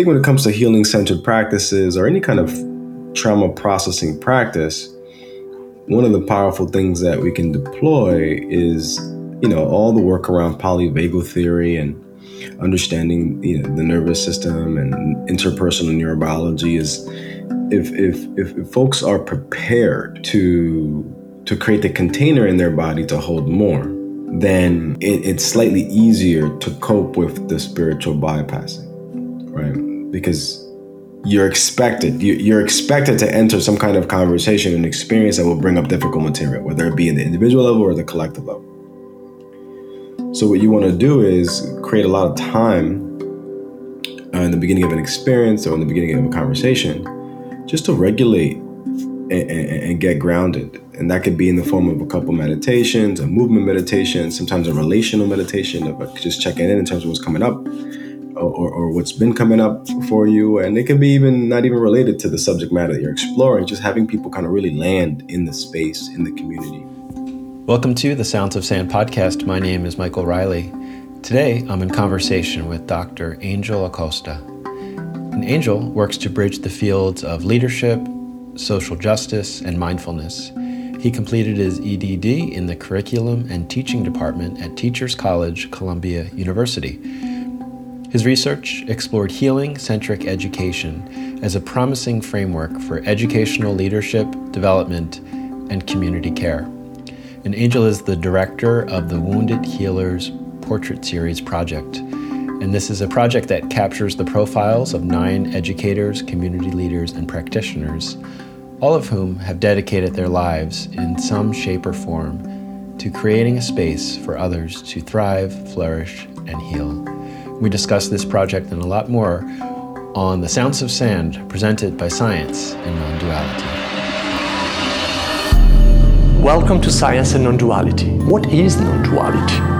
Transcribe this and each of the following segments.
think when it comes to healing centered practices or any kind of trauma processing practice, one of the powerful things that we can deploy is, you know, all the work around polyvagal theory and understanding you know, the nervous system and interpersonal neurobiology is if, if, if, folks are prepared to to create the container in their body to hold more, then it, it's slightly easier to cope with the spiritual bypassing, right? Because you're expected you're expected to enter some kind of conversation and experience that will bring up difficult material whether it be in the individual level or the collective level. So what you want to do is create a lot of time uh, in the beginning of an experience or in the beginning of a conversation just to regulate and, get grounded. And that could be in the form of a couple meditations a movement meditation sometimes a relational meditation of just checking in in terms of what's coming up or, or what's been coming up for you. And it can be even not even related to the subject matter that you're exploring, just having people kind of really land in the space, in the community. Welcome to the Sounds of Sand podcast. My name is Michael Riley. Today, I'm in conversation with Dr. Angel Acosta. And Angel works to bridge the fields of leadership, social justice, and mindfulness. He completed his EDD in the Curriculum and Teaching Department at Teachers College, Columbia University his research explored healing centric education as a promising framework for educational leadership, development, and community care. And Angel is the director of the Wounded Healers Portrait Series project. And this is a project that captures the profiles of nine educators, community leaders, and practitioners, all of whom have dedicated their lives in some shape or form to creating a space for others to thrive, flourish, and heal. We discuss this project and a lot more on The Sounds of Sand, presented by Science and Non Duality. Welcome to Science and Non-Duality. What is non-duality?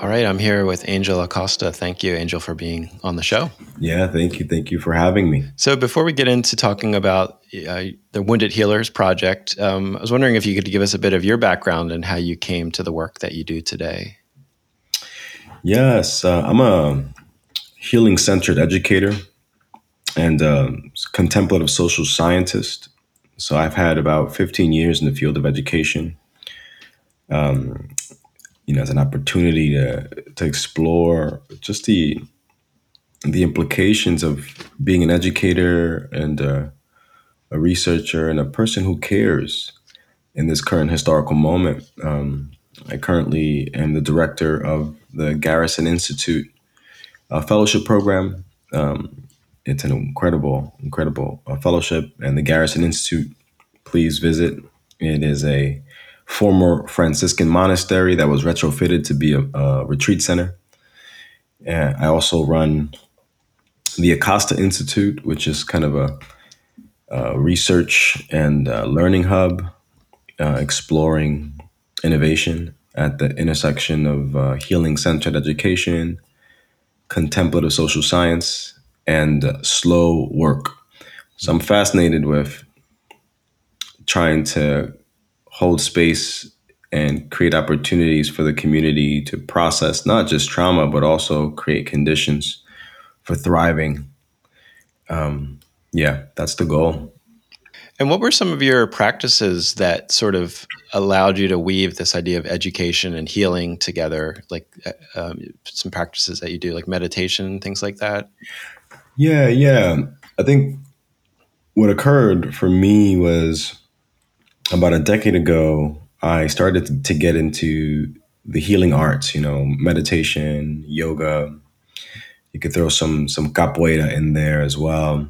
All right, I'm here with Angel Acosta. Thank you, Angel, for being on the show. Yeah, thank you. Thank you for having me. So, before we get into talking about uh, the Wounded Healers Project, um, I was wondering if you could give us a bit of your background and how you came to the work that you do today. Yes, uh, I'm a healing centered educator and uh, contemplative social scientist. So I've had about 15 years in the field of education. Um, you know, as an opportunity to to explore just the the implications of being an educator and a, a researcher and a person who cares in this current historical moment. Um, I currently am the director of the Garrison Institute uh, Fellowship Program. Um, it's an incredible, incredible uh, fellowship. And the Garrison Institute, please visit. It is a former Franciscan monastery that was retrofitted to be a, a retreat center. And I also run the Acosta Institute, which is kind of a, a research and uh, learning hub uh, exploring innovation at the intersection of uh, healing centered education, contemplative social science, and slow work. So I'm fascinated with trying to hold space and create opportunities for the community to process not just trauma, but also create conditions for thriving. Um, yeah, that's the goal. And what were some of your practices that sort of allowed you to weave this idea of education and healing together? Like uh, um, some practices that you do, like meditation, things like that? Yeah, yeah. I think what occurred for me was about a decade ago, I started to get into the healing arts, you know, meditation, yoga. You could throw some some capoeira in there as well.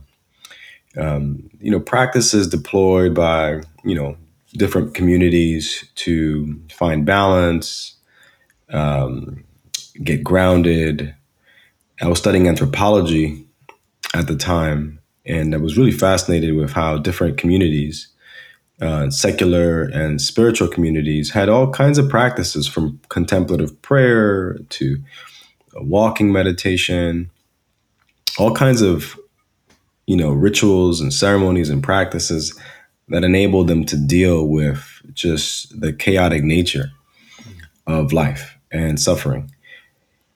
Um, you know, practices deployed by, you know, different communities to find balance, um, get grounded. I was studying anthropology at the time, and I was really fascinated with how different communities, uh, secular and spiritual communities, had all kinds of practices from contemplative prayer to walking meditation, all kinds of you know rituals and ceremonies and practices that enabled them to deal with just the chaotic nature of life and suffering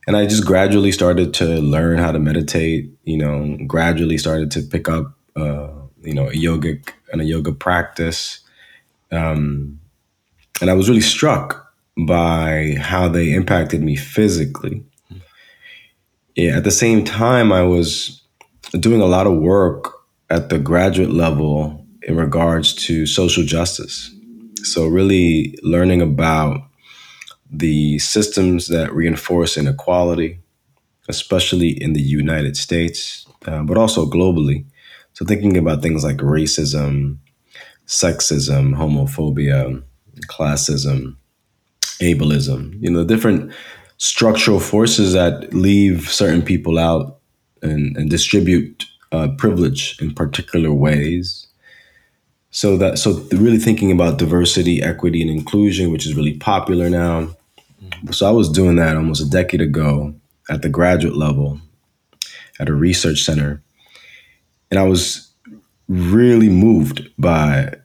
and I just gradually started to learn how to meditate. You know, gradually started to pick up, uh, you know, a yogic and a yoga practice, um, and I was really struck by how they impacted me physically. Yeah, at the same time, I was doing a lot of work at the graduate level in regards to social justice. So, really learning about the systems that reinforce inequality, especially in the United States, uh, but also globally. So, thinking about things like racism, sexism, homophobia, classism, ableism, you know, different structural forces that leave certain people out and, and distribute uh, privilege in particular ways. So that so really thinking about diversity, equity, and inclusion, which is really popular now, so I was doing that almost a decade ago at the graduate level at a research center. And I was really moved by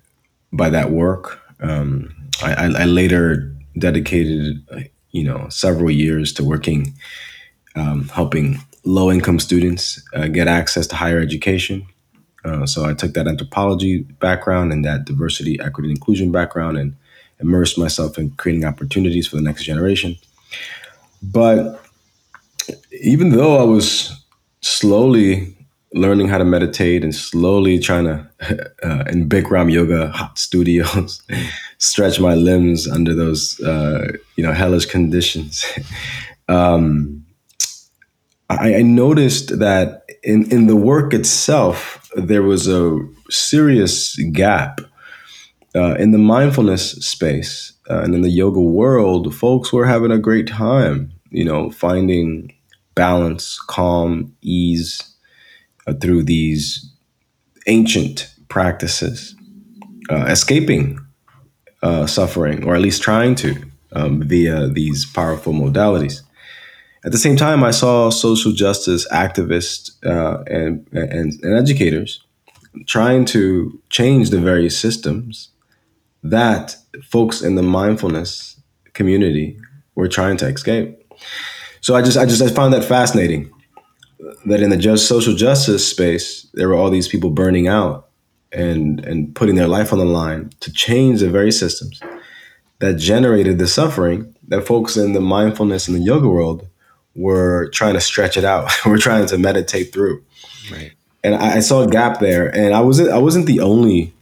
by that work. Um, I, I, later dedicated, you know, several years to working, um, helping low income students uh, get access to higher education. Uh, so I took that anthropology background and that diversity, equity, and inclusion background, and immersed myself in creating opportunities for the next generation. But even though I was slowly learning how to meditate and slowly trying to uh, in Bikram yoga hot studios stretch my limbs under those uh, you know hellish conditions. Um, I, I, noticed that in, in the work itself there was a serious gap uh, in the mindfulness space uh, and in the yoga world, folks were having a great time, you know, finding balance, calm, ease through these ancient practices, uh, escaping uh, suffering, or at least trying to um, via these powerful modalities. At the same time, I saw social justice activists uh, and, and, and educators trying to change the various systems that folks in the mindfulness community were trying to escape. So I just I just I found that fascinating that in the just social justice space there were all these people burning out and and putting their life on the line to change the very systems that generated the suffering that folks in the mindfulness and the yoga world were trying to stretch it out. we're trying to meditate through. Right. And I, I saw a gap there, and I wasn't I wasn't the only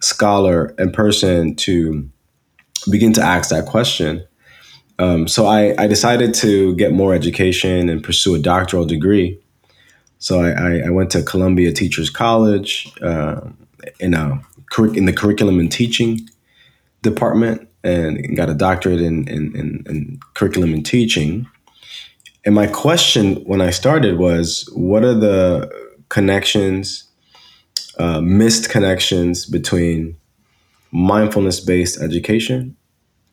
scholar and person to begin to ask that question. Um, so I, I, decided to get more education and pursue a doctoral degree. So I, I went to Columbia Teachers College uh, in a in the curriculum and teaching department and got a doctorate in, in, in, in curriculum and teaching. And my question when I started was, what are the connections uh, missed connections between mindfulness based education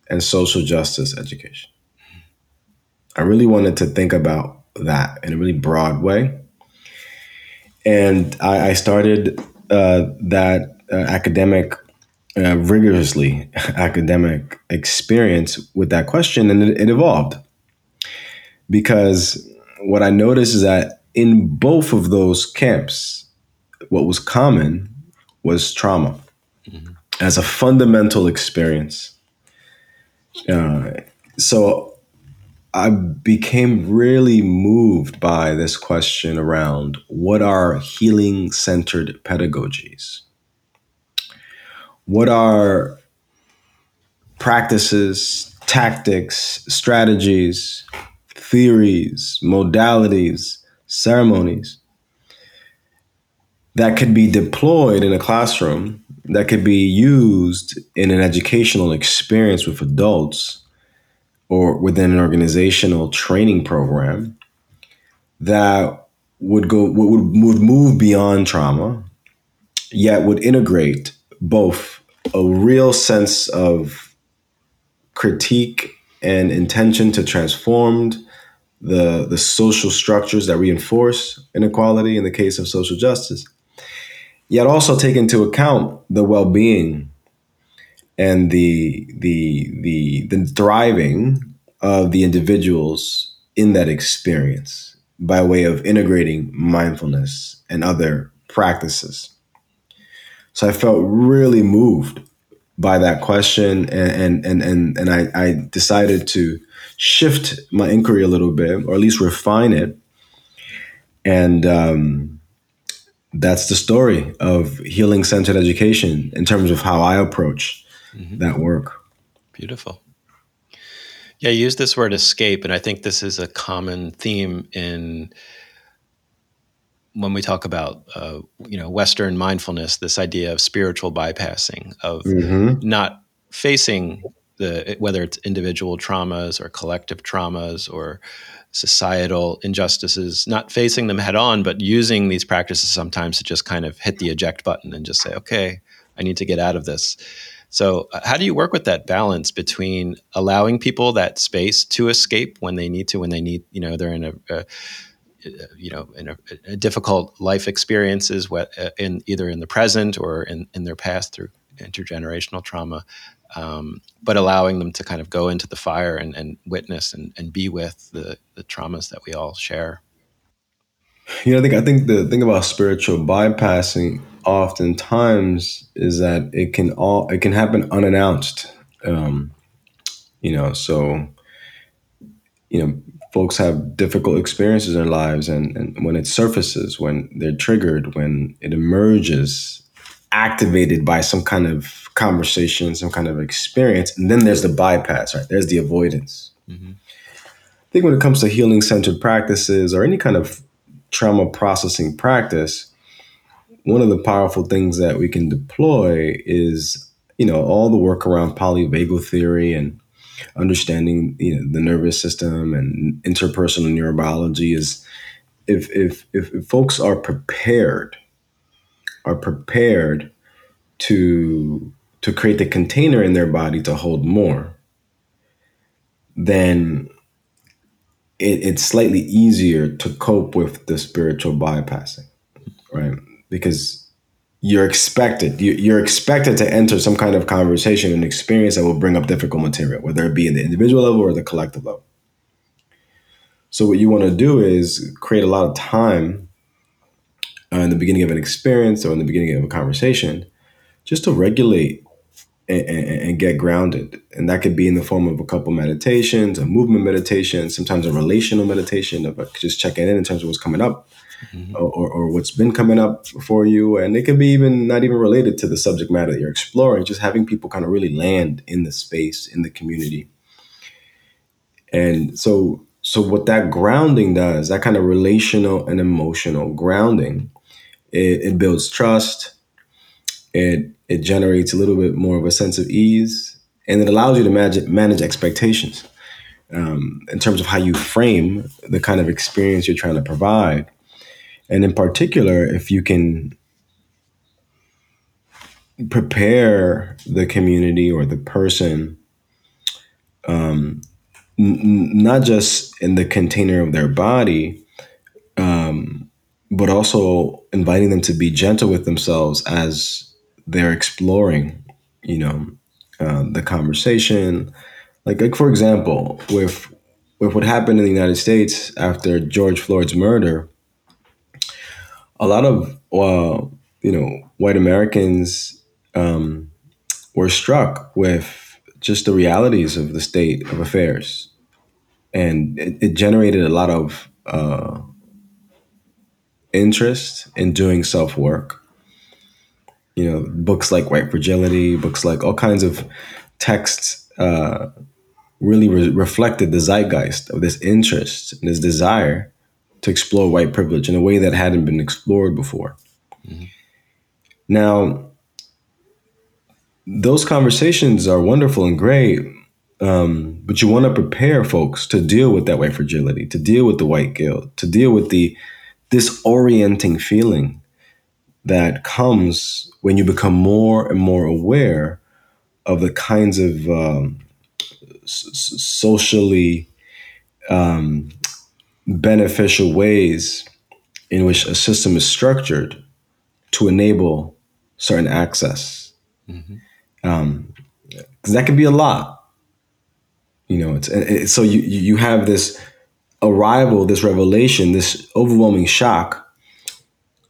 and social justice education. I really wanted to think about that in a really broad way. And I, I started uh, that uh, academic, uh, rigorously academic experience with that question, and it, it evolved. Because what I noticed is that in both of those camps, what was common was trauma mm-hmm. as a fundamental experience. Uh, so I became really moved by this question around what are healing centered pedagogies? What are practices, tactics, strategies, theories, modalities, ceremonies that could be deployed in a classroom, that could be used in an educational experience with adults or within an organizational training program that would go would, would move beyond trauma, yet would integrate both a real sense of critique and intention to transform the the social structures that reinforce inequality in the case of social justice, yet also take into account the well-being and the the the the thriving of the individuals in that experience by way of integrating mindfulness and other practices. So I felt really moved by that question and and and and, I, I decided to shift my inquiry a little bit or at least refine it and um, that's the story of healing centered education in terms of how I approach mm-hmm. that work. Beautiful. Yeah, you use this word escape, and I think this is a common theme in when we talk about uh, you know Western mindfulness. This idea of spiritual bypassing, of mm-hmm. not facing the whether it's individual traumas or collective traumas or societal injustices, not facing them head on, but using these practices sometimes to just kind of hit the eject button and just say, okay, I need to get out of this. So, uh, how do you work with that balance between allowing people that space to escape when they need to, when they need, you know, they're in a, a you know, in a, a, difficult life experiences, uh, in either in the present or in, in their past through intergenerational trauma, um, but allowing them to kind of go into the fire and, and witness and, and be with the, the traumas that we all share. You know, I think I think the thing about spiritual bypassing oftentimes is that it can all it can happen unannounced. Um, you know, so you know, folks have difficult experiences in their lives, and, and when it surfaces, when they're triggered, when it emerges, activated by some kind of conversation, some kind of experience, and then there's the bypass, right? There's the avoidance. Mm-hmm. I think when it comes to healing centered practices or any kind of trauma processing practice, one of the powerful things that we can deploy is, you know, all the work around polyvagal theory and understanding you know, the nervous system and interpersonal neurobiology is if, if, if, if folks are prepared, are prepared to to create the container in their body to hold more, then it, it's slightly easier to cope with the spiritual bypassing, right? Because you're expected you're expected to enter some kind of conversation and experience that will bring up difficult material, whether it be in the individual level or the collective level. So what you want to do is create a lot of time uh, in the beginning of an experience or in the beginning of a conversation, just to regulate and, and, and, get grounded. And that could be in the form of a couple meditations, a movement meditation, sometimes a relational meditation of just checking in in terms of what's coming up mm-hmm. or, or what's been coming up for you. And it could be even not even related to the subject matter that you're exploring, just having people kind of really land in the space, in the community. And so, so what that grounding does, that kind of relational and emotional grounding, it, it builds trust. It it generates a little bit more of a sense of ease, and it allows you to manage manage expectations um, in terms of how you frame the kind of experience you're trying to provide. And in particular, if you can prepare the community or the person, um, n- not just in the container of their body, but also inviting them to be gentle with themselves as they're exploring, you know, uh, the conversation. Like, like for example, with with what happened in the United States after George Floyd's murder, a lot of uh, you know white Americans um, were struck with just the realities of the state of affairs, and it, it generated a lot of uh, interest in doing self work. You know, books like White Fragility, books like all kinds of texts uh, really re- reflected the zeitgeist of this interest and this desire to explore white privilege in a way that hadn't been explored before. Mm-hmm. Now, those conversations are wonderful and great, um, but you want to prepare folks to deal with that white fragility, to deal with the white guilt, to deal with the disorienting feeling that comes when you become more and more aware of the kinds of um, s- socially um, beneficial ways in which a system is structured to enable certain access. Um, 'cause that can be a lot, you know. It's, it, so you you have this arrival, this revelation, this overwhelming shock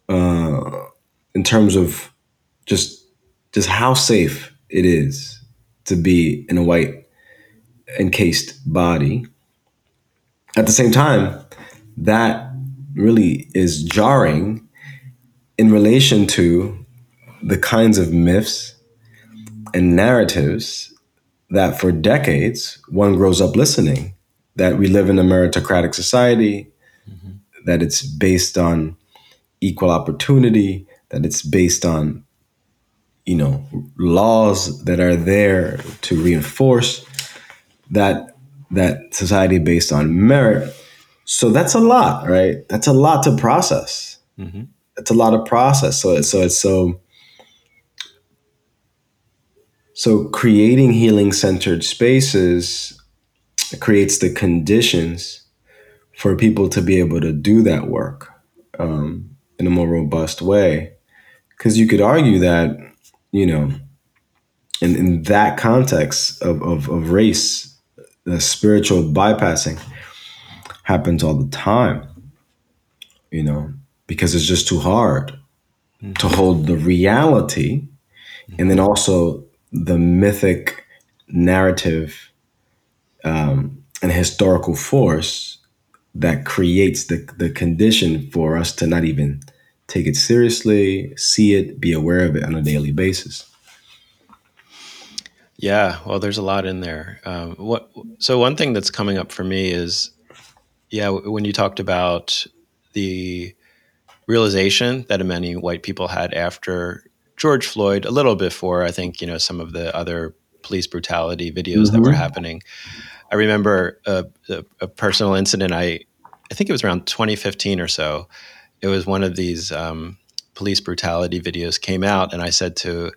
uh, in terms of just just how safe it is to be in a white encased body. At the same time, that really is jarring in relation to the kinds of myths and narratives that for decades one grows up listening that we live in a meritocratic society, that it's based on equal opportunity, that it's based on you know laws that are there to reinforce that that society based on merit. So that's a lot, right? That's a lot to process. Mm-hmm. It's a lot of process. So it's so it's so so creating healing centered spaces creates the conditions for people to be able to do that work um, in a more robust way. Because you could argue that, you know, in, in that context of, of, of race, the spiritual bypassing happens all the time, you know, because it's just too hard to hold the reality and then also the mythic narrative um, and historical force that creates the, the condition for us to not even take it seriously, see it, be aware of it on a daily basis. Yeah, well, there's a lot in there. Um, what? So one thing that's coming up for me is, yeah, when you talked about the realization that many white people had after George Floyd, a little before I think you know some of the other police brutality videos that were happening. I remember a, a, a personal incident. I I think it was around 2015 or so. It was one of these um, police brutality videos came out, and I said to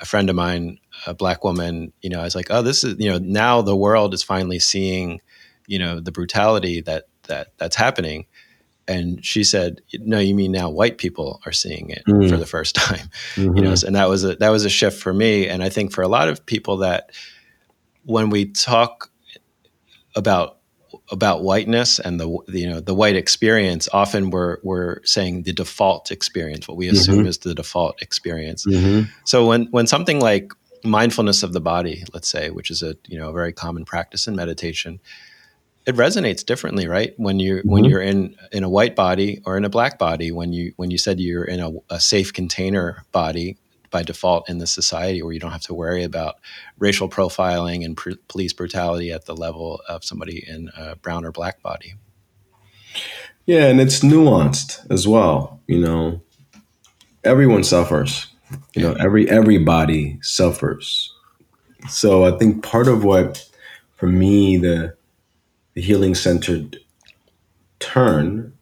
a friend of mine, a black woman, you know, I was like, oh, this is, you know, now the world is finally seeing, you know, the brutality that that that's happening. And she said, no, you mean now white people are seeing it for the first time, you know, and that was a that was a shift for me. And I think for a lot of people that when we talk about about whiteness and the you know the white experience often we're we're saying the default experience what we mm-hmm. assume is the default experience. Mm-hmm. So when when something like mindfulness of the body let's say which is a you know a very common practice in meditation it resonates differently right? When you when mm-hmm. you're in in a white body or in a black body when you when you said you're in a, a safe container body by default in the society where you don't have to worry about racial profiling and pr- police brutality at the level of somebody in a brown or black body. Yeah, and it's nuanced as well. You know, everyone suffers. You know, every everybody suffers. So I think part of what, for me, the the healing centered turn,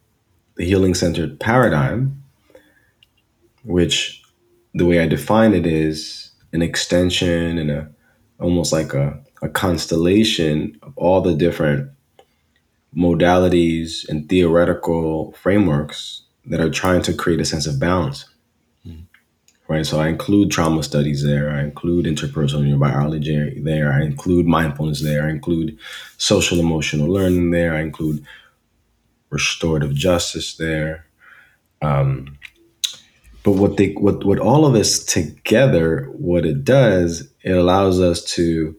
the healing centered paradigm, which the way I define it is an extension and a almost like a, a constellation of all the different modalities and theoretical frameworks that are trying to create a sense of balance. Right. So I include trauma studies there. I include interpersonal neurobiology there. I include mindfulness there. I include social emotional learning there. I include restorative justice there. Um, but what they what what all of this together, what it does, it allows us to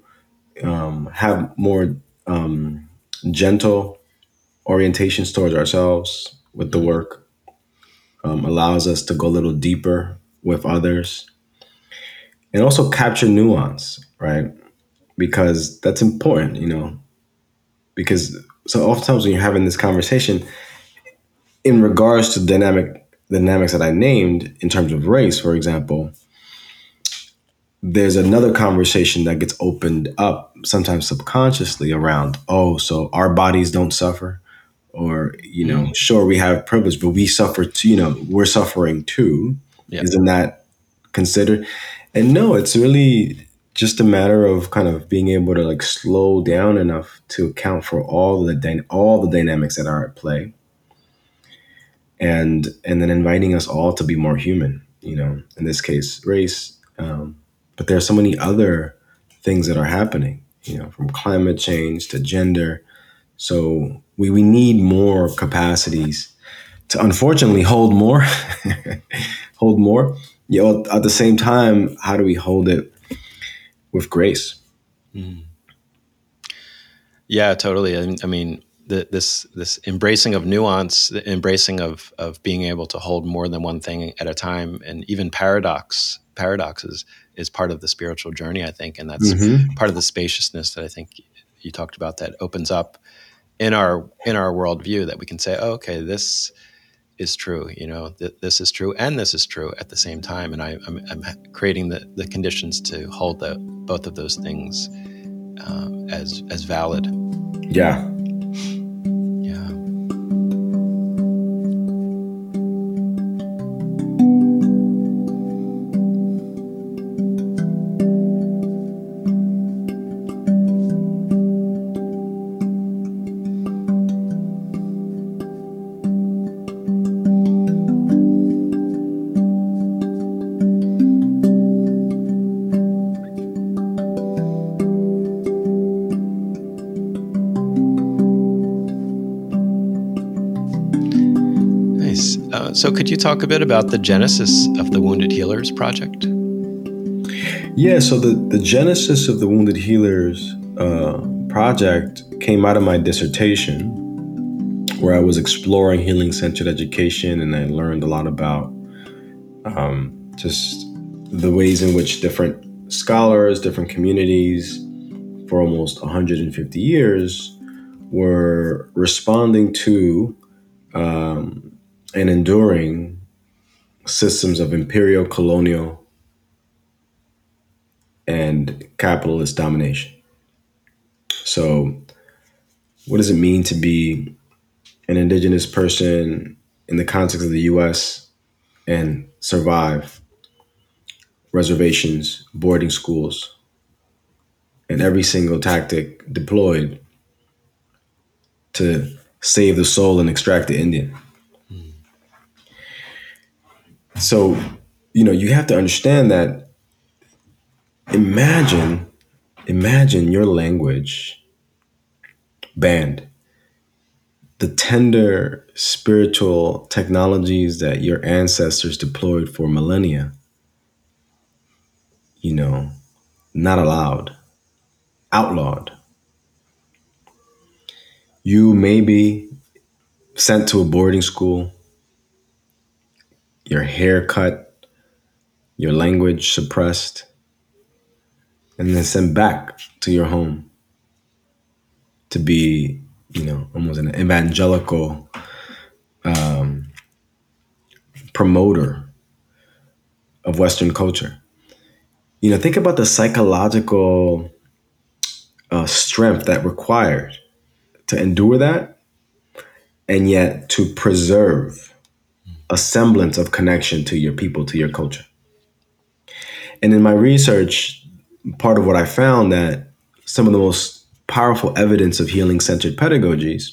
um, have more um, gentle orientations towards ourselves with the work. Um, allows us to go a little deeper with others, and also capture nuance, right? Because that's important, you know. Because so oftentimes when you're having this conversation, in regards to dynamic dynamics that I named in terms of race, for example, there's another conversation that gets opened up sometimes subconsciously around, oh, so our bodies don't suffer. or you know mm-hmm. sure we have privilege but we suffer too you know we're suffering too Yeah. isn't that considered and no it's really just a matter of kind of being able to like slow down enough to account for all the all the dynamics that are at play and and then inviting us all to be more human you know in this case race um, but there are so many other things that are happening you know from climate change to gender. So we, we need more capacities to unfortunately hold more hold more you know at the same time how do we hold it with grace? Yeah, totally. I, I mean, the, this this embracing of nuance, the embracing of of being able to hold more than one thing at a time, and even paradox paradoxes is part of the spiritual journey, I think, and that's part of the spaciousness that I think you talked about that opens up in our in our worldview that we can say, oh, okay, this is true. You know, th- this is true, and this is true at the same time, and I, I'm, I'm creating the the conditions to hold the both of those things um, as as valid. Yeah. So, could you talk a bit about the genesis of the Wounded Healers Project? Yeah, so the, the genesis of the Wounded Healers uh, project came out of my dissertation, where I was exploring healing centered education, and I learned a lot about um, just the ways in which different scholars, different communities, for almost 150 years, were responding to um, and enduring systems of imperial colonial and capitalist domination. So, what does it mean to be an indigenous person in the context of the US and survive reservations, boarding schools, and every single tactic deployed to save the soul and extract the Indian? So, you know, you have to understand that imagine imagine your language banned. The tender spiritual technologies that your ancestors deployed for millennia you know not allowed outlawed. You may be sent to a boarding school your hair cut your language suppressed and then sent back to your home to be, you know, almost an evangelical um, promoter of Western culture. You know, think about the psychological uh, strength that required to endure that and yet to preserve a semblance of connection to your people, to your culture. And in my research, part of what I found that some of the most powerful evidence of healing centered pedagogies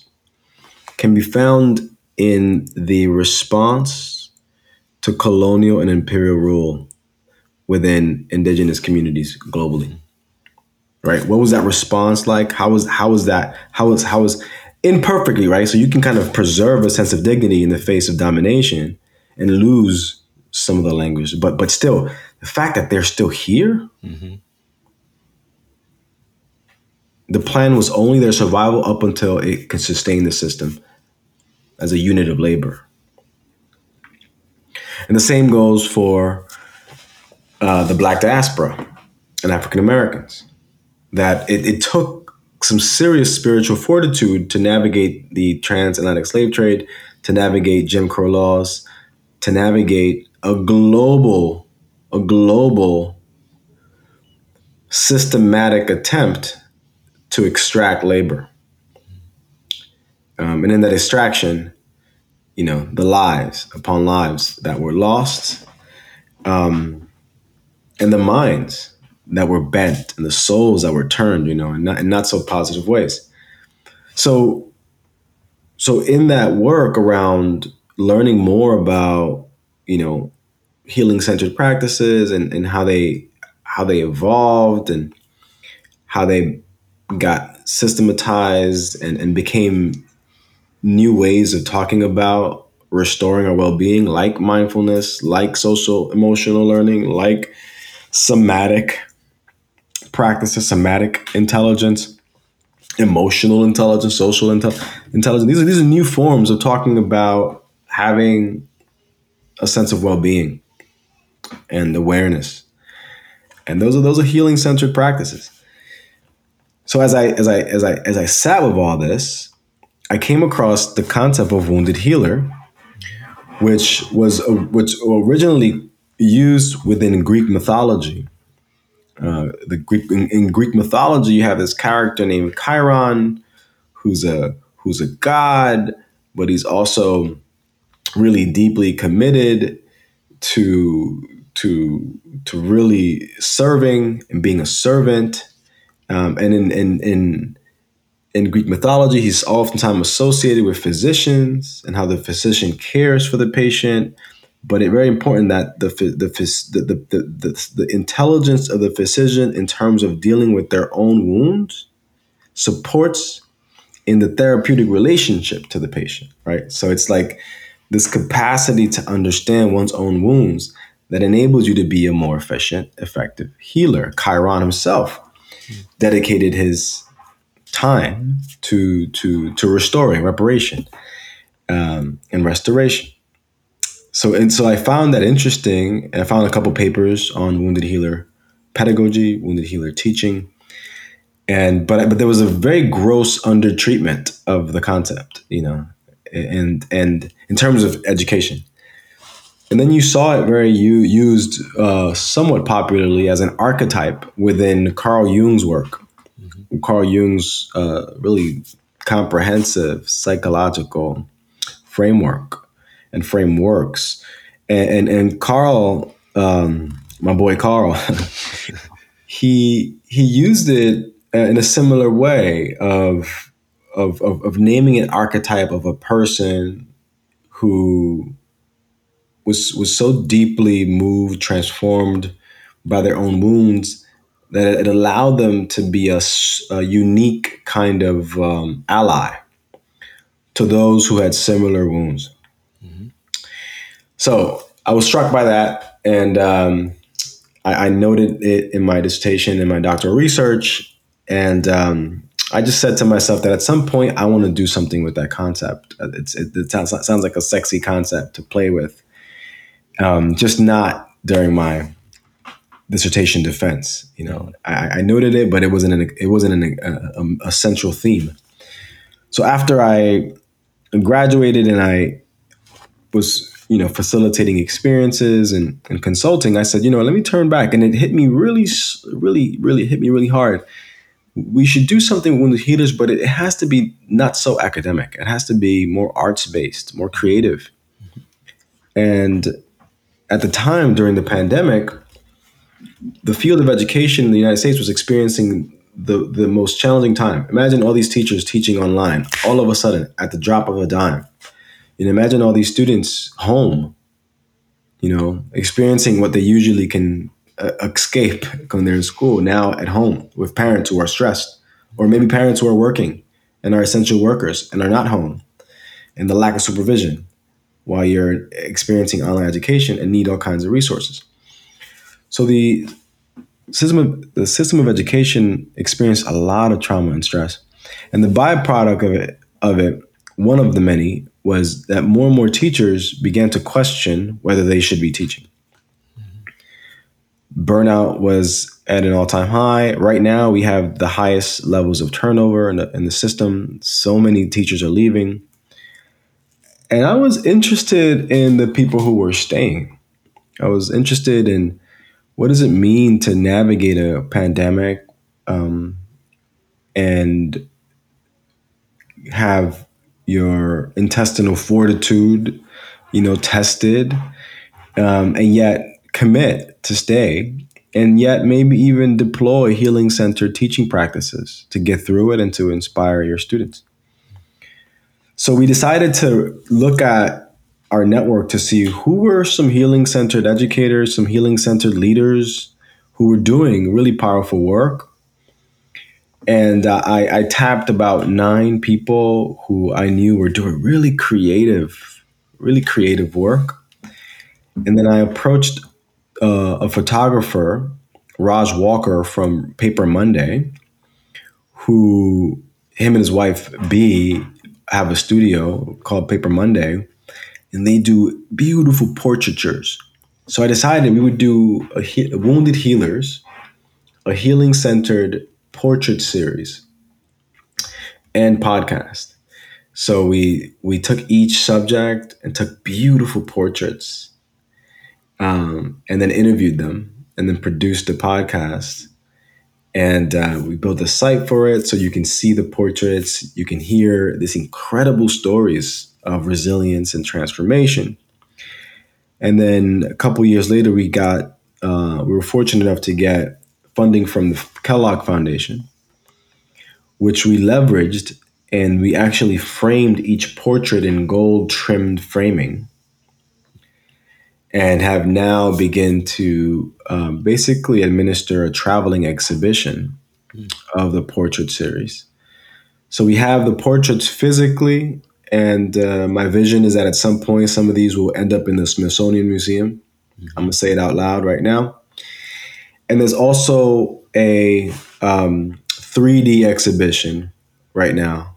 can be found in the response to colonial and imperial rule within indigenous communities globally. Right? What was that response like? How was how was that how was how was imperfectly, right? So you can kind of preserve a sense of dignity in the face of domination and lose some of the language. But but still, the fact that they're still here the plan was only their survival up until it could sustain the system as a unit of labor. And the same goes for uh, the Black diaspora and African Americans. That it, it took some serious spiritual fortitude to navigate the transatlantic slave trade, to navigate Jim Crow laws, to navigate a global, a global systematic attempt to extract labor. Um, and in that extraction, you know, the lives upon lives that were lost, um, and the minds that were bent and the souls that were turned, you know, in not, in not so positive ways. So, so in that work around learning more about, you know, healing centered practices and, and how they how they evolved and how they got systematized and, and became new ways of talking about restoring our well-being like mindfulness like social emotional learning like somatic practices somatic intelligence emotional intelligence social intel- intelligence. These are, these are new forms of talking about having a sense of well-being and awareness. And those are those are healing centered practices. So as i as i as i as i sat with all this i came across the concept of wounded healer which was which originally used within greek mythology uh, the greek in, in greek mythology you have this character named chiron who's a who's a god but he's also really deeply committed to to to really serving and being a servant. Um, and in, in in in Greek mythology, he's oftentimes associated with physicians and how the physician cares for the patient. But it's very important that the the, the the, the, the, intelligence of the physician in terms of dealing with their own wounds supports in the therapeutic relationship to the patient, right? So it's like this capacity to understand one's own wounds that enables you to be a more efficient, effective healer. Chiron himself dedicated his time to to to restoring, reparation, um, and restoration. So and so I found that interesting. I found a couple papers on wounded healer pedagogy, wounded healer teaching, and but but there was a very gross under treatment of the concept, you know, and and in terms of education. And then you saw it very you used uh, somewhat popularly as an archetype within Carl Jung's work. Mm-hmm. Carl Jung's uh, really comprehensive psychological framework and frameworks. And, and, and Carl, um, my boy Carl, he, he used it in a similar way of, of, of, of naming an archetype of a person who was was so deeply moved, transformed by their own wounds that it allowed them to be a, a unique kind of um, ally to those who had similar wounds. So I was struck by that, and um, I, I, noted it in my dissertation in my doctoral research, and um, I just said to myself that at some point I want to do something with that concept. It's, it, it sounds, sounds like a sexy concept to play with, um, just not during my dissertation defense. You know, I, I noted it, but it wasn't an, it wasn't an, a, a, central theme. So after I graduated and I was you know facilitating experiences and, and consulting, I said, you know, let me turn back, and it hit me really, really, really hit me really hard. We should do something with the healers, but it has to be not so academic. It has to be more arts based, more creative. And at the time during the pandemic, the field of education in the United States was experiencing the, the most challenging time. Imagine all these teachers teaching online all of a sudden at the drop of a dime. And imagine all these students home, you know, experiencing what they usually can uh, escape when they're in school now at home with parents who are stressed, or maybe parents who are working and are essential workers and are not home, and the lack of supervision while you're experiencing online education and need all kinds of resources. So the system of the system of education experienced a lot of trauma and stress. And the byproduct of it of it, one of the many, was that more and more teachers began to question whether they should be teaching. Burnout was at an all-time high. Right now, we have the highest levels of turnover in the, in the system. So many teachers are leaving. And I was interested in the people who were staying. I was interested in what does it mean to navigate a pandemic um, and have your intestinal fortitude, you know, tested, um, and yet commit to stay, and yet maybe even deploy healing centered teaching practices to get through it and to inspire your students. So we decided to look at our network to see who were some healing centered educators, some healing centered leaders who were doing really powerful work. And uh, I, I tapped about nine people who I knew were doing really creative, really creative work. And then I approached uh, a photographer, Raj Walker from Paper Monday, who him and his wife B have a studio called Paper Monday, and they do beautiful portraitures. So I decided we would do a, he- Wounded Healers, a healing centered portrait series and podcast. So we we took each subject and took beautiful portraits, um, and then interviewed them, and then produced a podcast. And uh, we built a site for it so you can see the portraits, you can hear these incredible stories of resilience and transformation. And then a couple years later, we got uh, we were fortunate enough to get funding from the Kellogg Foundation, which we leveraged, and we actually framed each portrait in gold trimmed framing, and have now begun to um, basically administer a traveling exhibition of the portrait series. So we have the portraits physically and uh, my vision is that at some point, some of these will end up in the Smithsonian Museum. I'm gonna say it out loud right now. And there's also a um, 3D exhibition right now.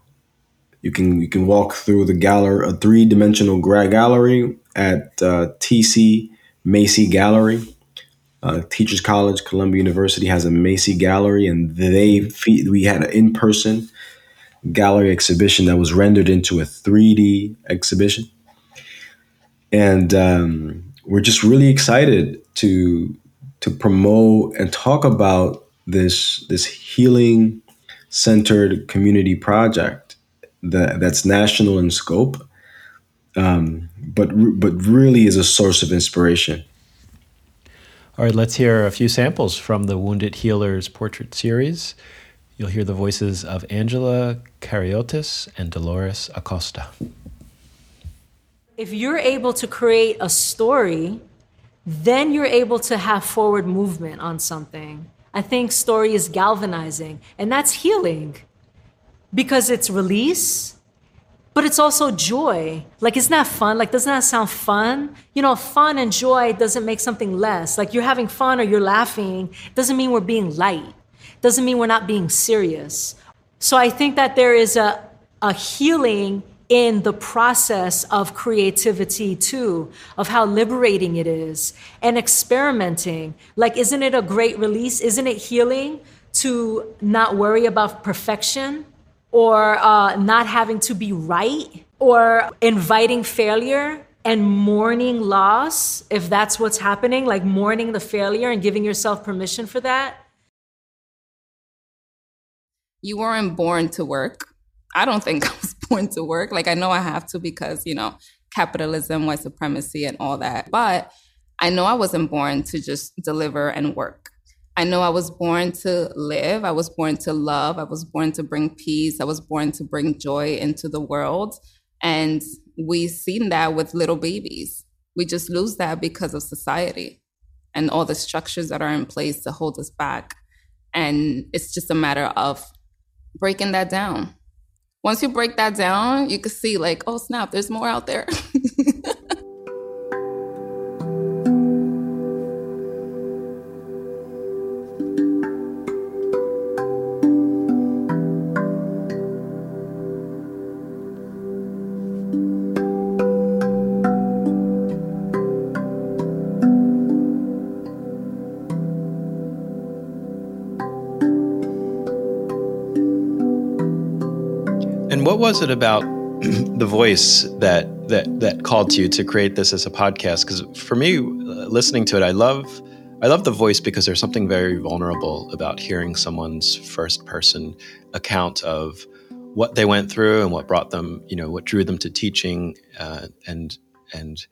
You can you can walk through the gallery, a three dimensional gallery at uh, TC Macy Gallery. Uh, Teachers College, Columbia University has a Macy Gallery, and they we had an in person gallery exhibition that was rendered into a 3D exhibition. And um, we're just really excited to to promote and talk about this this healing centered community project that that's national in scope, um, but but really is a source of inspiration. All right, let's hear a few samples from the Wounded Healers portrait series. You'll hear the voices of Angela Cariotis and Dolores Acosta. If you're able to create a story, then you're able to have forward movement on something. I think story is galvanizing, and that's healing because it's release, but it's also joy. Like, isn't that fun? Like, doesn't that sound fun? You know, fun and joy doesn't make something less. Like, you're having fun or you're laughing doesn't mean we're being light doesn't mean we're not being serious. So I think that there is a, a healing in the process of creativity too, of how liberating it is and experimenting. Like, isn't it a great release? Isn't it healing to not worry about perfection or uh, not having to be right or inviting failure? And mourning loss, if that's what's happening, like mourning the failure and giving yourself permission for that, you weren't born to work. I don't think I was born to work. Like I know I have to because, you know, capitalism, white supremacy and all that. But I know I wasn't born to just deliver and work. I know I was born to live. I was born to love. I was born to bring peace. I was born to bring joy into the world. And we've seen that with little babies. We just lose that because of society and all the structures that are in place to hold us back. And it's just a matter of breaking that down. Once you break that down, you can see, like, oh, snap, there's more out there. was it about the voice that that that called to you to create this as a podcast? Because for me, listening to it, I love I love the voice because there's something very vulnerable about hearing someone's first person account of what they went through and what brought them, you know, what drew them to teaching, uh, and and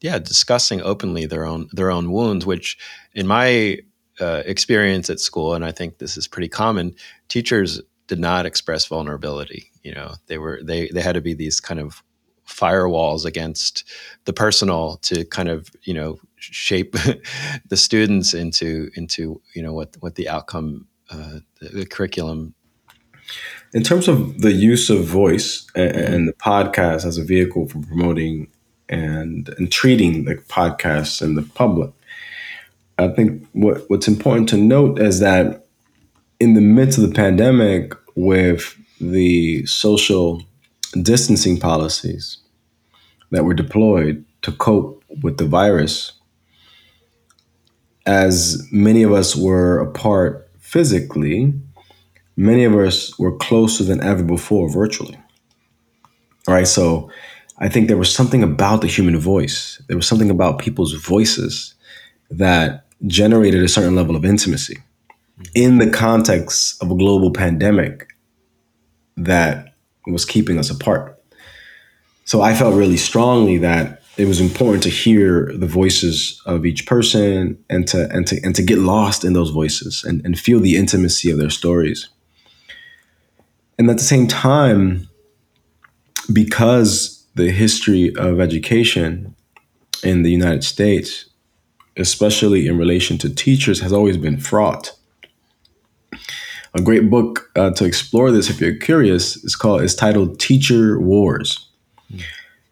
yeah, discussing openly their own their own wounds, which in my uh, experience at school, and I think this is pretty common, teachers did not express vulnerability. You know, they were they they had to be these kind of firewalls against the personal to kind of you know shape the students into into you know what what the outcome uh, the, the curriculum. In terms of the use of voice and, and, the podcast as a vehicle for promoting and and treating the podcasts and the public, I think what what's important to note is that in the midst of the pandemic, with the social distancing policies that were deployed to cope with the virus, as many of us were apart physically, many of us were closer than ever before virtually. All right, so I think there was something about the human voice, there was something about people's voices that generated a certain level of intimacy in the context of a global pandemic that was keeping us apart. So I felt really strongly that it was important to hear the voices of each person and to and to and to get lost in those voices and, and feel the intimacy of their stories. And at the same time, because the history of education in the United States, especially in relation to teachers, has always been fraught. A great book uh, to explore this, if you're curious, is called. is titled "Teacher Wars."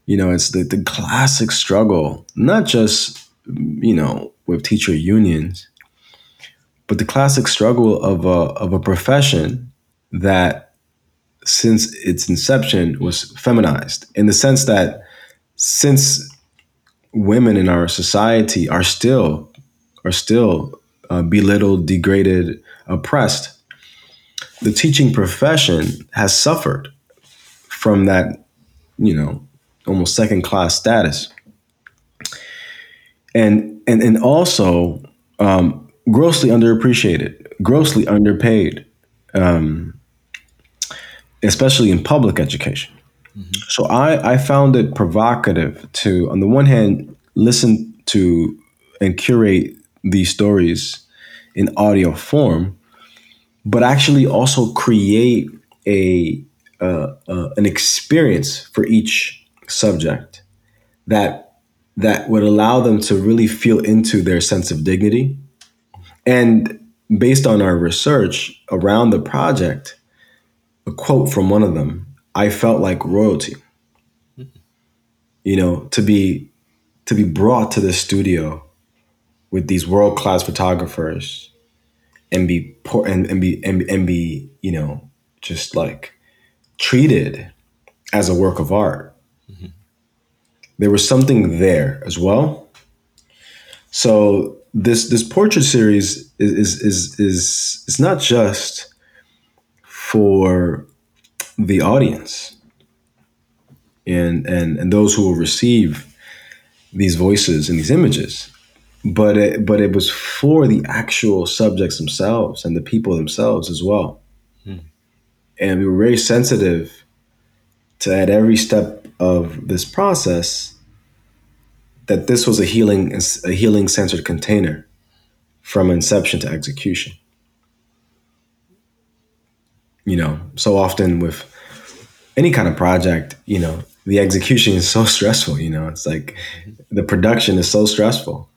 You know, it's the, the classic struggle, not just you know with teacher unions, but the classic struggle of a of a profession that since its inception was feminized in the sense that since women in our society are still are still uh, belittled, degraded, oppressed, the teaching profession has suffered from that, you know, almost second class status, and and and also um, grossly underappreciated, grossly underpaid. Um, especially in public education. Mm-hmm. So I, I found it provocative to, on the one hand, listen to and curate these stories in audio form, but actually also create a uh, uh, an experience for each subject that that would allow them to really feel into their sense of dignity. And based on our research around the project, a quote from one of them I felt like royalty. You know, to be to be brought to the studio with these world class photographers and be poor and, and be and, and be you know just like treated as a work of art. Mm-hmm. There was something there as well. So this this portrait series is is is is, is not just for the audience and and and those who will receive these voices and these images but it, but it was for the actual subjects themselves and the people themselves as well hmm. and we were very sensitive to at every step of this process that this was a healing a healing centered container from inception to execution you know, so often with any kind of project, you know, the execution is so stressful. You know, it's like the production is so stressful.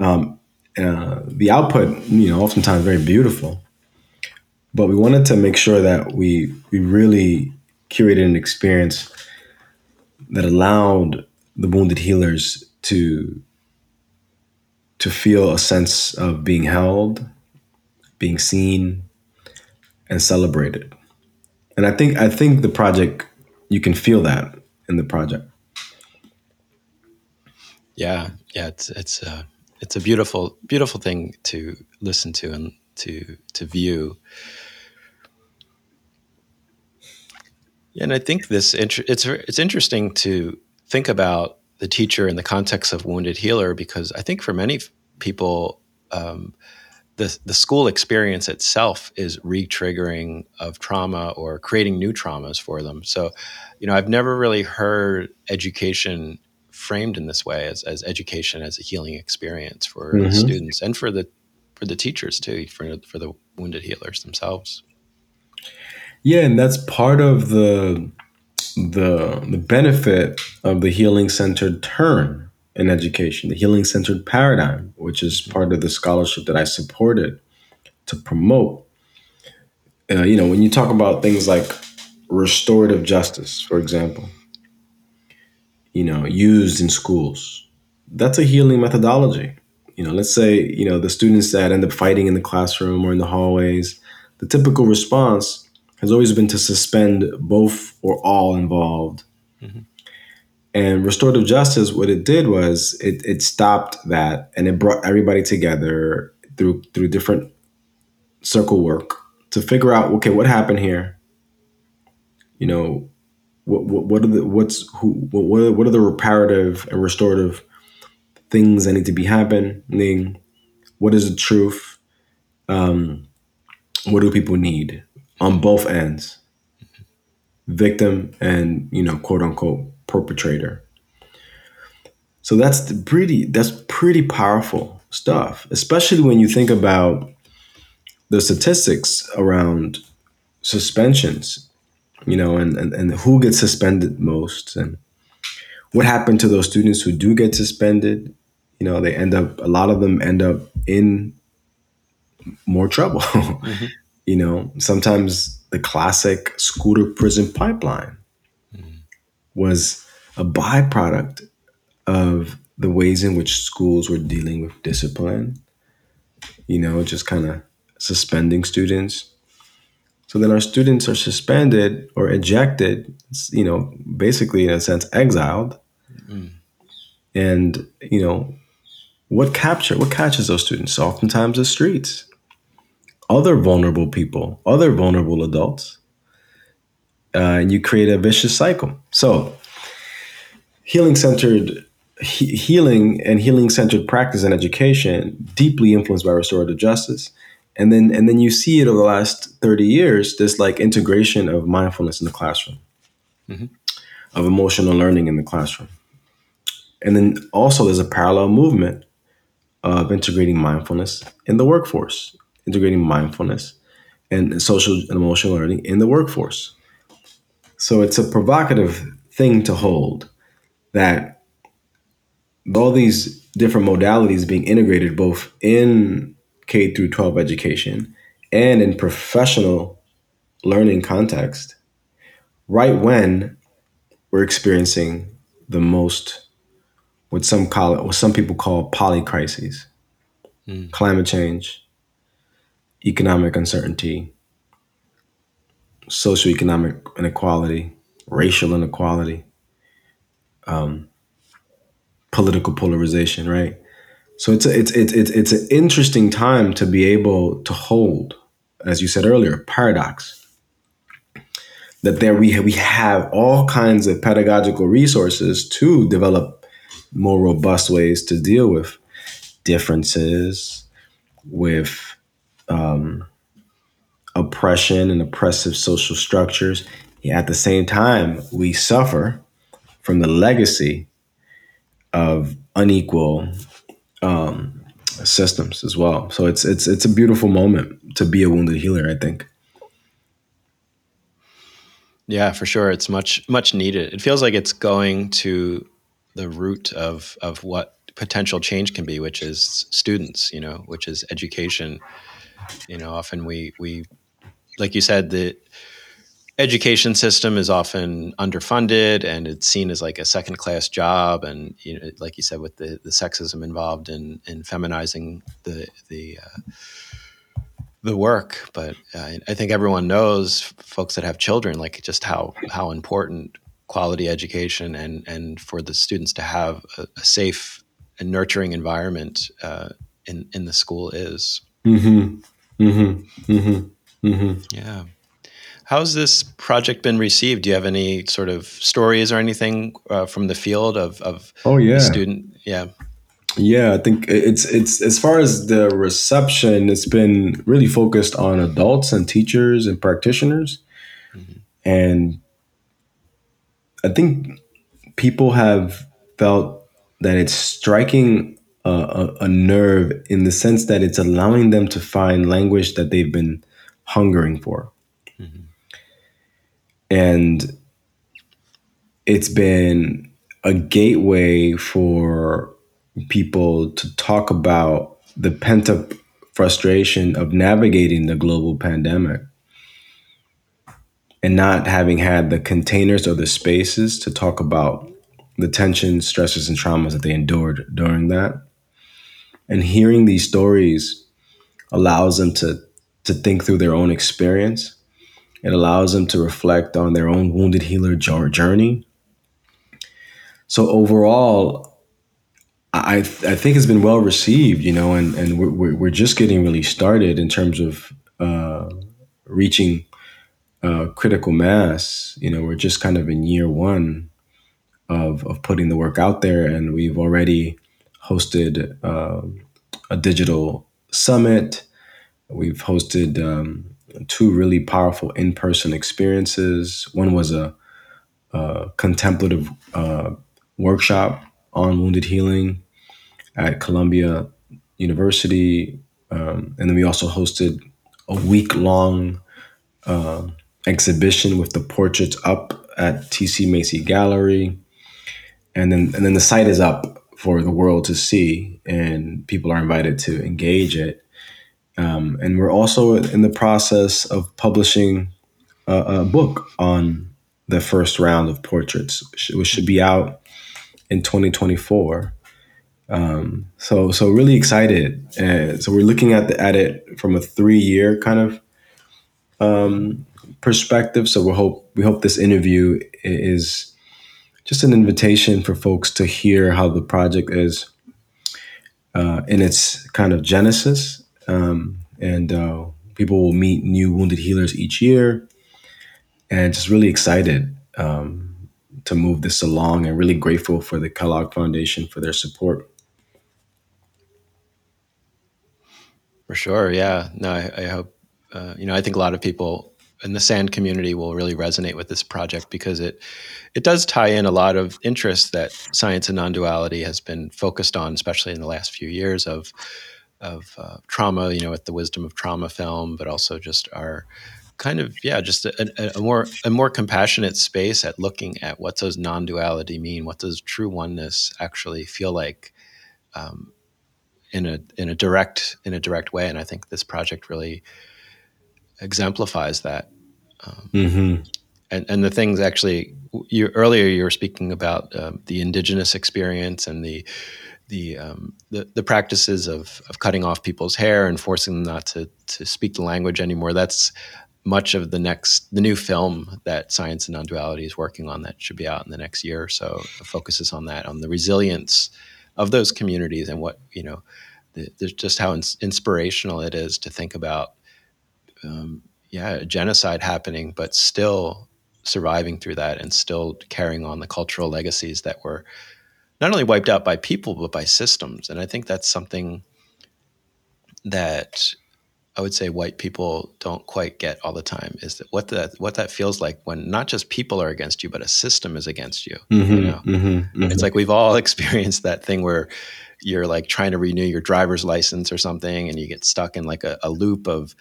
Um, uh, the output, you know, oftentimes very beautiful, but we wanted to make sure that we we really curated an experience that allowed the wounded healers to to feel a sense of being held, being seen, and celebrated. And I think I think the project you can feel that in the project. Yeah, yeah, it's it's a it's a beautiful beautiful thing to listen to and to to view. And I think this it's it's interesting to think about the teacher in the context of wounded healer because I think for many people um, the the school experience itself is re-triggering of trauma or creating new traumas for them. So, you know, I've never really heard education framed in this way as, as education as a healing experience for mm-hmm. students and for the for the teachers too, for for the wounded healers themselves. Yeah, and that's part of the the the benefit of the healing centered turn in education, the healing centered paradigm, which is part of the scholarship that I supported to promote. Uh, you know, when you talk about things like restorative justice, for example, you know, used in schools, that's a healing methodology. You know, let's say, you know, the students that end up fighting in the classroom or in the hallways, the typical response has always been to suspend both or all involved. Mm-hmm. And restorative justice, what it did was it, it stopped that and it brought everybody together through through different circle work to figure out okay what happened here you know what, what, what are the what's who what, what are the reparative and restorative things that need to be happening? What is the truth? Um, what do people need on both ends? Victim and you know quote unquote perpetrator. So that's pretty that's pretty powerful stuff especially when you think about the statistics around suspensions you know and, and and who gets suspended most and what happened to those students who do get suspended you know they end up a lot of them end up in more trouble mm-hmm you know, sometimes the classic school to prison pipeline mm. was a byproduct of the ways in which schools were dealing with discipline, you know, just kind of suspending students. So then our students are suspended or ejected, you know, basically in a sense exiled. Mm. And, you know, what capture what catches those students? Oftentimes the streets other vulnerable people, other vulnerable adults, uh, and you create a vicious cycle. So, healing centered he- healing and healing centered practice and education deeply influenced by restorative justice. And then and then you see it over the last 30 years, this like integration of mindfulness in the classroom, mm-hmm. of emotional learning in the classroom. And then also there's a parallel movement of integrating mindfulness in the workforce integrating mindfulness and social and emotional learning in the workforce. So it's a provocative thing to hold that all these different modalities being integrated both in K through 12 education and in professional learning context right when we're experiencing the most what some call what some people call poly crises mm. climate change economic uncertainty, socioeconomic inequality, racial inequality, um, political polarization, right? So it's a, it's it's it's it's an interesting time to be able to hold, as you said earlier, paradox. That there we we have all kinds of pedagogical resources to develop more robust ways to deal with differences, with um, oppression and oppressive social structures. At the same time, we suffer from the legacy of unequal um, systems as well. So it's it's it's a beautiful moment to be a wounded healer. I think. Yeah, for sure, it's much much needed. It feels like it's going to the root of of what potential change can be, which is students. You know, which is education you know, often we we like you said the education system is often underfunded and it's seen as like a second class job and you know like you said with the, the sexism involved in in feminizing the the uh, the work but uh, I think everyone knows folks that have children like just how how important quality education and and for the students to have a, a safe and nurturing environment uh, in in the school is mm-hmm. Mm-hmm. Mm-hmm. Mm-hmm. Yeah. How's this project been received? Do you have any sort of stories or anything uh, from the field of, of oh yeah student? Yeah. Yeah, I think it's it's as far as the reception, it's been really focused on adults and teachers and practitioners, mm-hmm. and I think people have felt that it's striking a, a, a, nerve in the sense that it's allowing them to find language that they've been hungering for. And it's been a gateway for people to talk about the pent up frustration of navigating the global pandemic and not having had the containers or the spaces to talk about the tensions, stresses, and traumas that they endured during that. And hearing these stories allows them to, to think through their own experience. It allows them to reflect on their own wounded healer journey. So overall, I I think it's been well received, you know, and and we're we're just getting really started in terms of uh, reaching uh, critical mass. You know, we're just kind of in year one of of putting the work out there, and we've already hosted uh, a digital summit. We've hosted um, two really powerful in person experiences. One was a, a contemplative uh, workshop on wounded healing at Columbia University. Um, and then we also hosted a week long uh, exhibition with the portraits up at TC Macy Gallery. And then, and then the site is up for the world to see, and people are invited to engage it. Um, and we're also in the process of publishing a, a book on the first round of portraits, which should be out in 2024. Um, so so really excited. And so we're looking at the, at it from a three year kind of um, perspective. So we hope we hope this interview is just an invitation for folks to hear how the project is uh, in its kind of genesis, um, and uh, people will meet new wounded healers each year, and just really excited. Um, to move this along and really grateful for the Kellogg Foundation for their support. For sure, yeah. No, I, I hope uh, you know. I think a lot of people in the SAND community will really resonate with this project because it it does tie in a lot of interests that science and non-duality has been focused on, especially in the last few years of of uh, trauma. You know, with the wisdom of trauma film, but also just our kind of yeah just a, a, more a more compassionate space at looking at what does non-duality mean what does true oneness actually feel like um, in a in a direct in a direct way and i think this project really exemplifies that um, mm-hmm. and and the things actually you earlier you were speaking about um, the indigenous experience and the the, um, the, the practices of, of cutting off people's hair and forcing them not to to speak the language anymore. That's much of the next the new film that science and non-duality is working on that should be out in the next year or so focuses on that on the resilience of those communities and what you know the, the, just how ins- inspirational it is to think about um, yeah genocide happening but still surviving through that and still carrying on the cultural legacies that were not only wiped out by people but by systems and i think that's something that I would say white people don't quite get all the time is that what that what that feels like when not just people are against you, but a system is against you. Mm-hmm, you know, mm-hmm, mm-hmm. it's like we've all experienced that thing where you're like trying to renew your driver's license or something, and you get stuck in like a, a loop of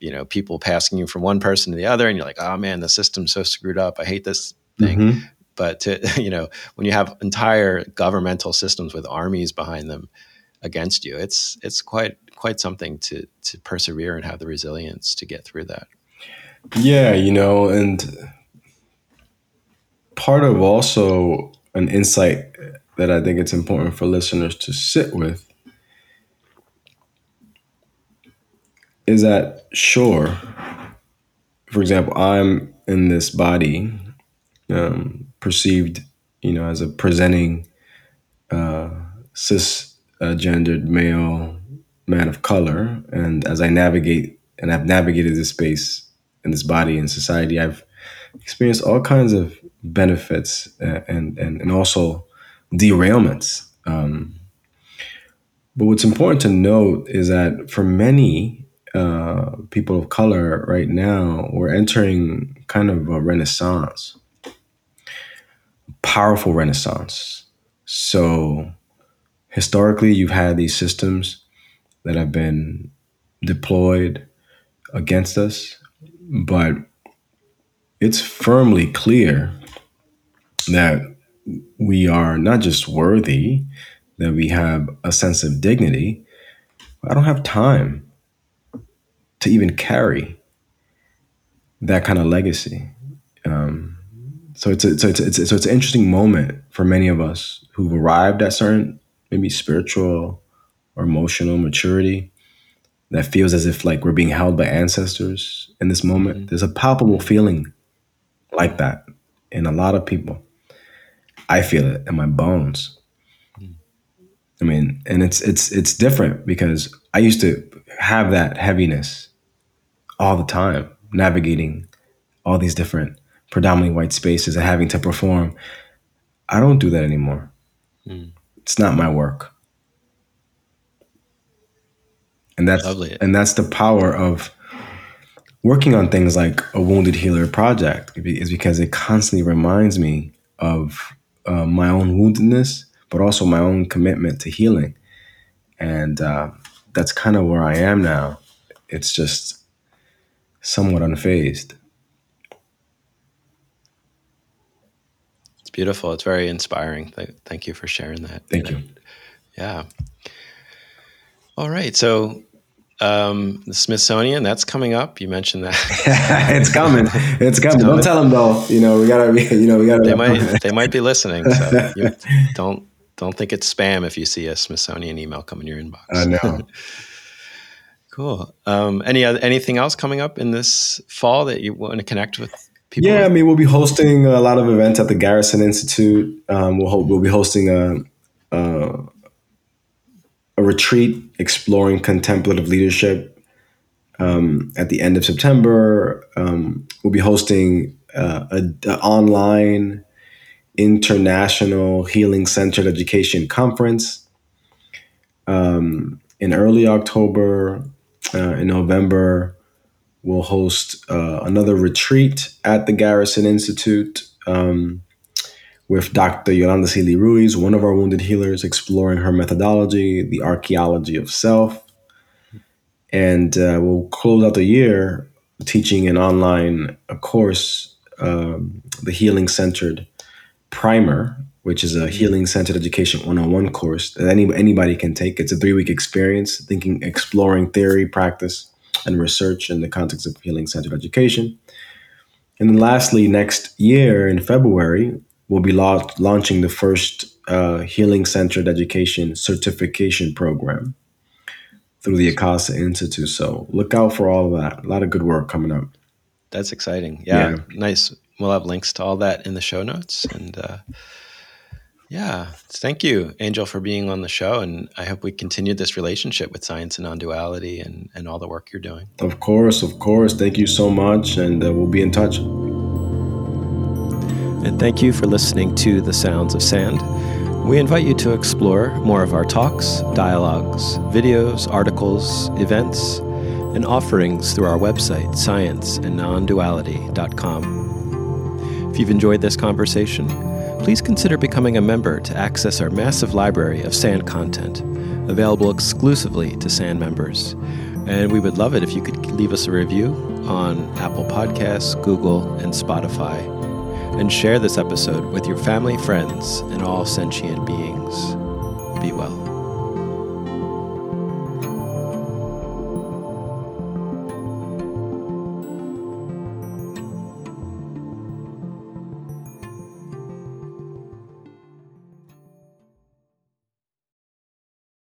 you know people passing you from one person to the other, and you're like, oh man, the system's so screwed up. I hate this thing. But to, you know, when you have entire governmental systems with armies behind them against you, it's it's quite quite something to to persevere and have the resilience to get through that. Yeah, you know, and part of also an insight that I think it's important for listeners to sit with is that sure, for example, I'm in this body, um, perceived, you know, as a presenting uh, cisgendered male man of color, and as I navigate and I've navigated this space and this body and society, I've experienced all kinds of benefits uh, and and and also derailments. Um, But what's important to note is that for many uh, people of color right now, we're entering kind of a renaissance, powerful renaissance. So historically, you've had these systems that have been deployed against us, but it's firmly clear that we are not just worthy, that we have a sense of dignity. I don't have time to even carry that kind of legacy. Um, so it's a, so it's, it's so it's an interesting moment for many of us who've arrived at certain maybe spiritual or emotional maturity that feels as if like we're being held by ancestors in this moment. Mm-hmm. There's a palpable feeling like that in a lot of people. I feel it in my bones. Mm. I mean, and it's it's it's different because I used to have that heaviness all the time, navigating all these different predominantly white spaces and having to perform. I don't do that anymore. Mm. It's not my work. And that's Lovely. and that's the power of working on things like a wounded healer project is because it constantly reminds me of uh, my own woundedness, but also my own commitment to healing. And uh, that's kind of where I am now. It's just somewhat unfazed. Beautiful. It's very inspiring. Thank you for sharing that. Thank you. Yeah. All right. So um, the Smithsonian, that's coming up. You mentioned that. it's coming. It's coming. It's Don't tell them though. You know, we gotta be, you know, we gotta. They might, they might be listening. So don't, don't think it's spam if you see a Smithsonian email come in your inbox. I know. cool. Um, any other, anything else coming up in this fall that you want to connect with people? Yeah. I mean, we'll be hosting a lot of events at the Garrison Institute. Um, we'll, we'll be hosting a, a a retreat exploring contemplative leadership um, at the end of September. Um, we'll be hosting uh, an online international healing centered education conference um, in early October. Uh, in November, we'll host uh, another retreat at the Garrison Institute. Um, with Dr. Yolanda Sealey-Ruiz, one of our wounded healers, exploring her methodology, the archaeology of self. And uh, we'll close out the year teaching an online course, um, the Healing Centered Primer, which is a healing centered education one-on-one course that any, anybody can take. It's a three-week experience, thinking, exploring theory, practice, and research in the context of healing centered education. And then lastly, next year in February, we'll be la- launching the first uh, healing centered education certification program through the Acosta Institute. So look out for all of that. A lot of good work coming up. That's exciting. Yeah, yeah. nice. We'll have links to all that in the show notes. And uh, yeah, thank you, Angel, for being on the show. And I hope we continue this relationship with science and non duality and, and all the work you're doing. Of course, of course. Thank you so much. And uh, we'll be in touch. And thank you for listening to The Sounds of SAND. We invite you to explore more of our talks, dialogues, videos, articles, events, and offerings through our website, scienceandnonduality.com. If you've enjoyed this conversation, please consider becoming a member to access our massive library of SAND content, available exclusively to SAND members. And we would love it if you could leave us a review on Apple Podcasts, Google, and Spotify and share this episode with your family, friends, and all sentient beings. Be well.